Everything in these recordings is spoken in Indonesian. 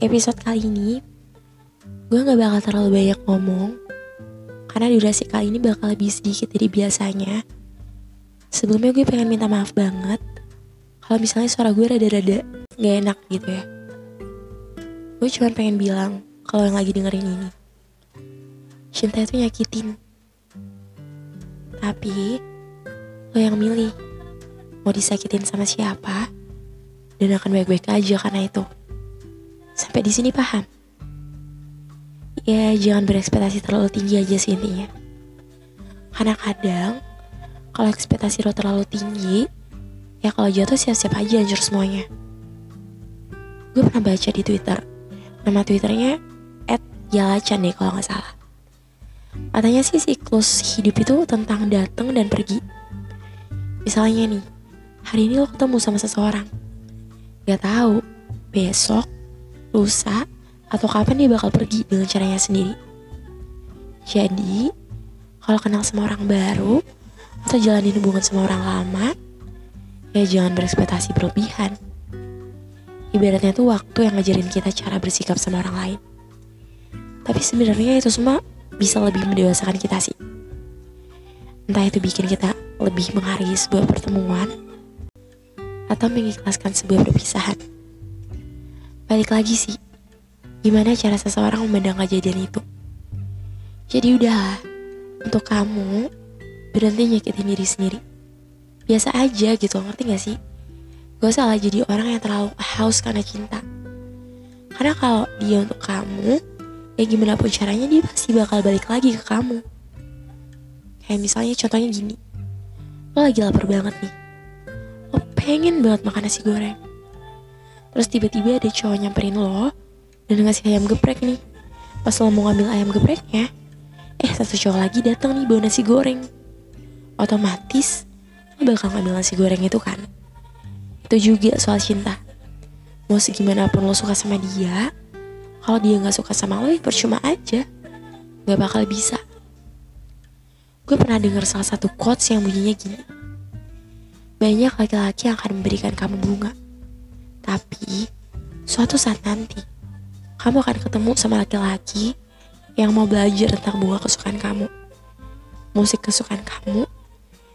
episode kali ini gue gak bakal terlalu banyak ngomong karena durasi kali ini bakal lebih sedikit dari biasanya. Sebelumnya gue pengen minta maaf banget kalau misalnya suara gue rada-rada gak enak gitu ya. Gue cuma pengen bilang kalau yang lagi dengerin ini. Cinta itu nyakitin. Tapi lo yang milih mau disakitin sama siapa dan akan baik-baik aja karena itu. Sampai di sini paham? Ya jangan berekspektasi terlalu tinggi aja sih intinya. Karena kadang kalau ekspektasi lo terlalu tinggi, ya kalau jatuh siap-siap aja hancur semuanya. Gue pernah baca di Twitter, nama Twitternya @yalacan deh kalau nggak salah. Katanya sih siklus hidup itu tentang datang dan pergi. Misalnya nih, hari ini lo ketemu sama seseorang, gak tahu besok, lusa, atau kapan dia bakal pergi dengan caranya sendiri. Jadi, kalau kenal sama orang baru atau jalanin hubungan sama orang lama, ya jangan berekspektasi berlebihan. Ibaratnya tuh waktu yang ngajarin kita cara bersikap sama orang lain. Tapi sebenarnya itu semua bisa lebih mendewasakan kita sih. Entah itu bikin kita lebih menghargai sebuah pertemuan atau mengikhlaskan sebuah perpisahan. Balik lagi sih, gimana cara seseorang memandang kejadian itu. Jadi udahlah, untuk kamu berhenti nyakitin diri sendiri. Biasa aja gitu, ngerti gak sih? Gak salah jadi orang yang terlalu haus karena cinta. Karena kalau dia untuk kamu, ya gimana pun caranya dia pasti bakal balik lagi ke kamu. Kayak misalnya contohnya gini, lo lagi lapar banget nih. Lo pengen banget makan nasi goreng. Terus tiba-tiba ada cowok nyamperin lo, dan ngasih ayam geprek nih. Pas lo mau ngambil ayam gepreknya, eh satu cowok lagi datang nih bawa nasi goreng. Otomatis lo bakal ngambil nasi goreng itu kan. Itu juga soal cinta. Mau segimana pun lo suka sama dia, kalau dia nggak suka sama lo ya percuma aja. Gak bakal bisa. Gue pernah denger salah satu quotes yang bunyinya gini. Banyak laki-laki yang akan memberikan kamu bunga. Tapi, suatu saat nanti, kamu akan ketemu sama laki-laki yang mau belajar tentang bunga kesukaan kamu, musik kesukaan kamu,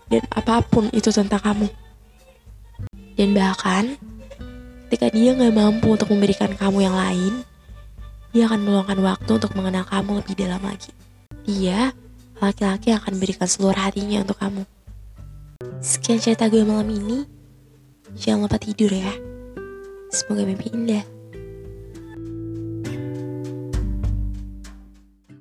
dan apa pun itu tentang kamu. Dan bahkan, ketika dia gak mampu untuk memberikan kamu yang lain, dia akan meluangkan waktu untuk mengenal kamu lebih dalam lagi. Dia, laki-laki yang akan berikan seluruh hatinya untuk kamu. Sekian cerita gue malam ini. Jangan lupa tidur ya. Semoga mimpi indah.